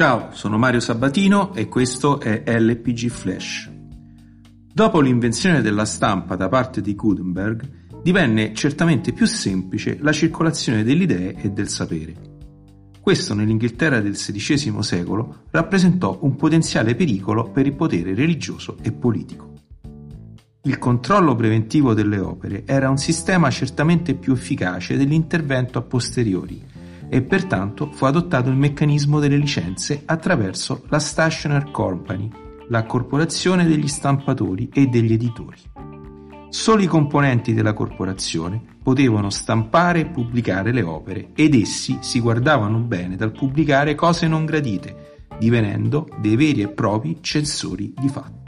Ciao, sono Mario Sabatino e questo è LPG Flash. Dopo l'invenzione della stampa da parte di Gutenberg, divenne certamente più semplice la circolazione delle idee e del sapere. Questo nell'Inghilterra del XVI secolo rappresentò un potenziale pericolo per il potere religioso e politico. Il controllo preventivo delle opere era un sistema certamente più efficace dell'intervento a posteriori e pertanto fu adottato il meccanismo delle licenze attraverso la Stationer Company, la corporazione degli stampatori e degli editori. Solo i componenti della corporazione potevano stampare e pubblicare le opere ed essi si guardavano bene dal pubblicare cose non gradite, divenendo dei veri e propri censori di fatto.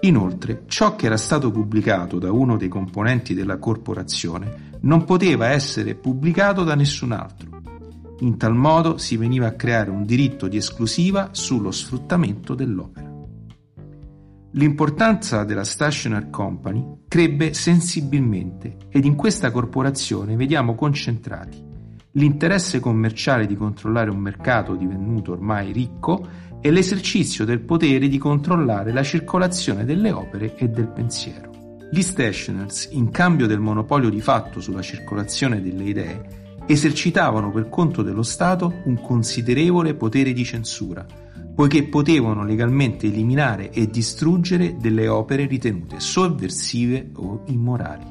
Inoltre, ciò che era stato pubblicato da uno dei componenti della corporazione non poteva essere pubblicato da nessun altro. In tal modo si veniva a creare un diritto di esclusiva sullo sfruttamento dell'opera. L'importanza della Stationer Company crebbe sensibilmente ed in questa corporazione vediamo concentrati l'interesse commerciale di controllare un mercato divenuto ormai ricco e l'esercizio del potere di controllare la circolazione delle opere e del pensiero. Gli stationers, in cambio del monopolio di fatto sulla circolazione delle idee, esercitavano per conto dello Stato un considerevole potere di censura, poiché potevano legalmente eliminare e distruggere delle opere ritenute sovversive o immorali.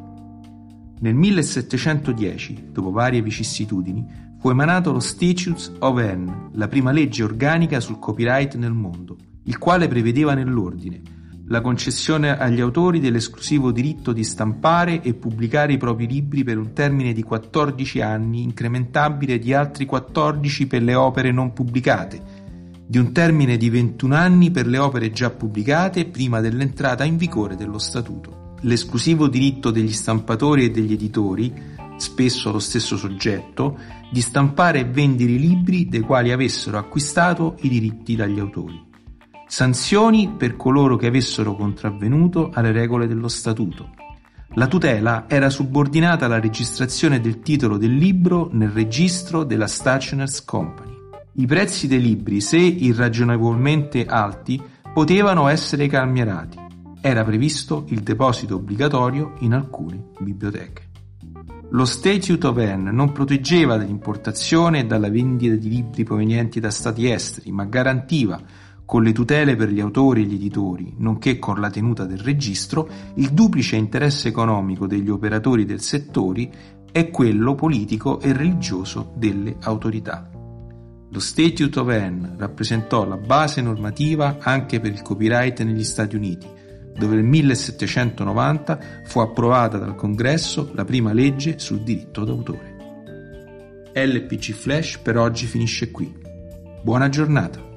Nel 1710, dopo varie vicissitudini, fu emanato lo Statutes of Anne, la prima legge organica sul copyright nel mondo, il quale prevedeva nell'ordine la concessione agli autori dell'esclusivo diritto di stampare e pubblicare i propri libri per un termine di 14 anni, incrementabile di altri 14 per le opere non pubblicate, di un termine di 21 anni per le opere già pubblicate prima dell'entrata in vigore dello statuto. L'esclusivo diritto degli stampatori e degli editori spesso lo stesso soggetto, di stampare e vendere i libri dei quali avessero acquistato i diritti dagli autori. Sanzioni per coloro che avessero contravvenuto alle regole dello statuto. La tutela era subordinata alla registrazione del titolo del libro nel registro della Stationers Company. I prezzi dei libri, se irragionevolmente alti, potevano essere calmierati. Era previsto il deposito obbligatorio in alcune biblioteche. Lo Statute of Anne non proteggeva dall'importazione e dalla vendita di libri provenienti da stati esteri, ma garantiva, con le tutele per gli autori e gli editori, nonché con la tenuta del registro, il duplice interesse economico degli operatori del settore e quello politico e religioso delle autorità. Lo Statute of Anne rappresentò la base normativa anche per il copyright negli Stati Uniti, dove nel 1790 fu approvata dal Congresso la prima legge sul diritto d'autore. LPG Flash per oggi finisce qui. Buona giornata!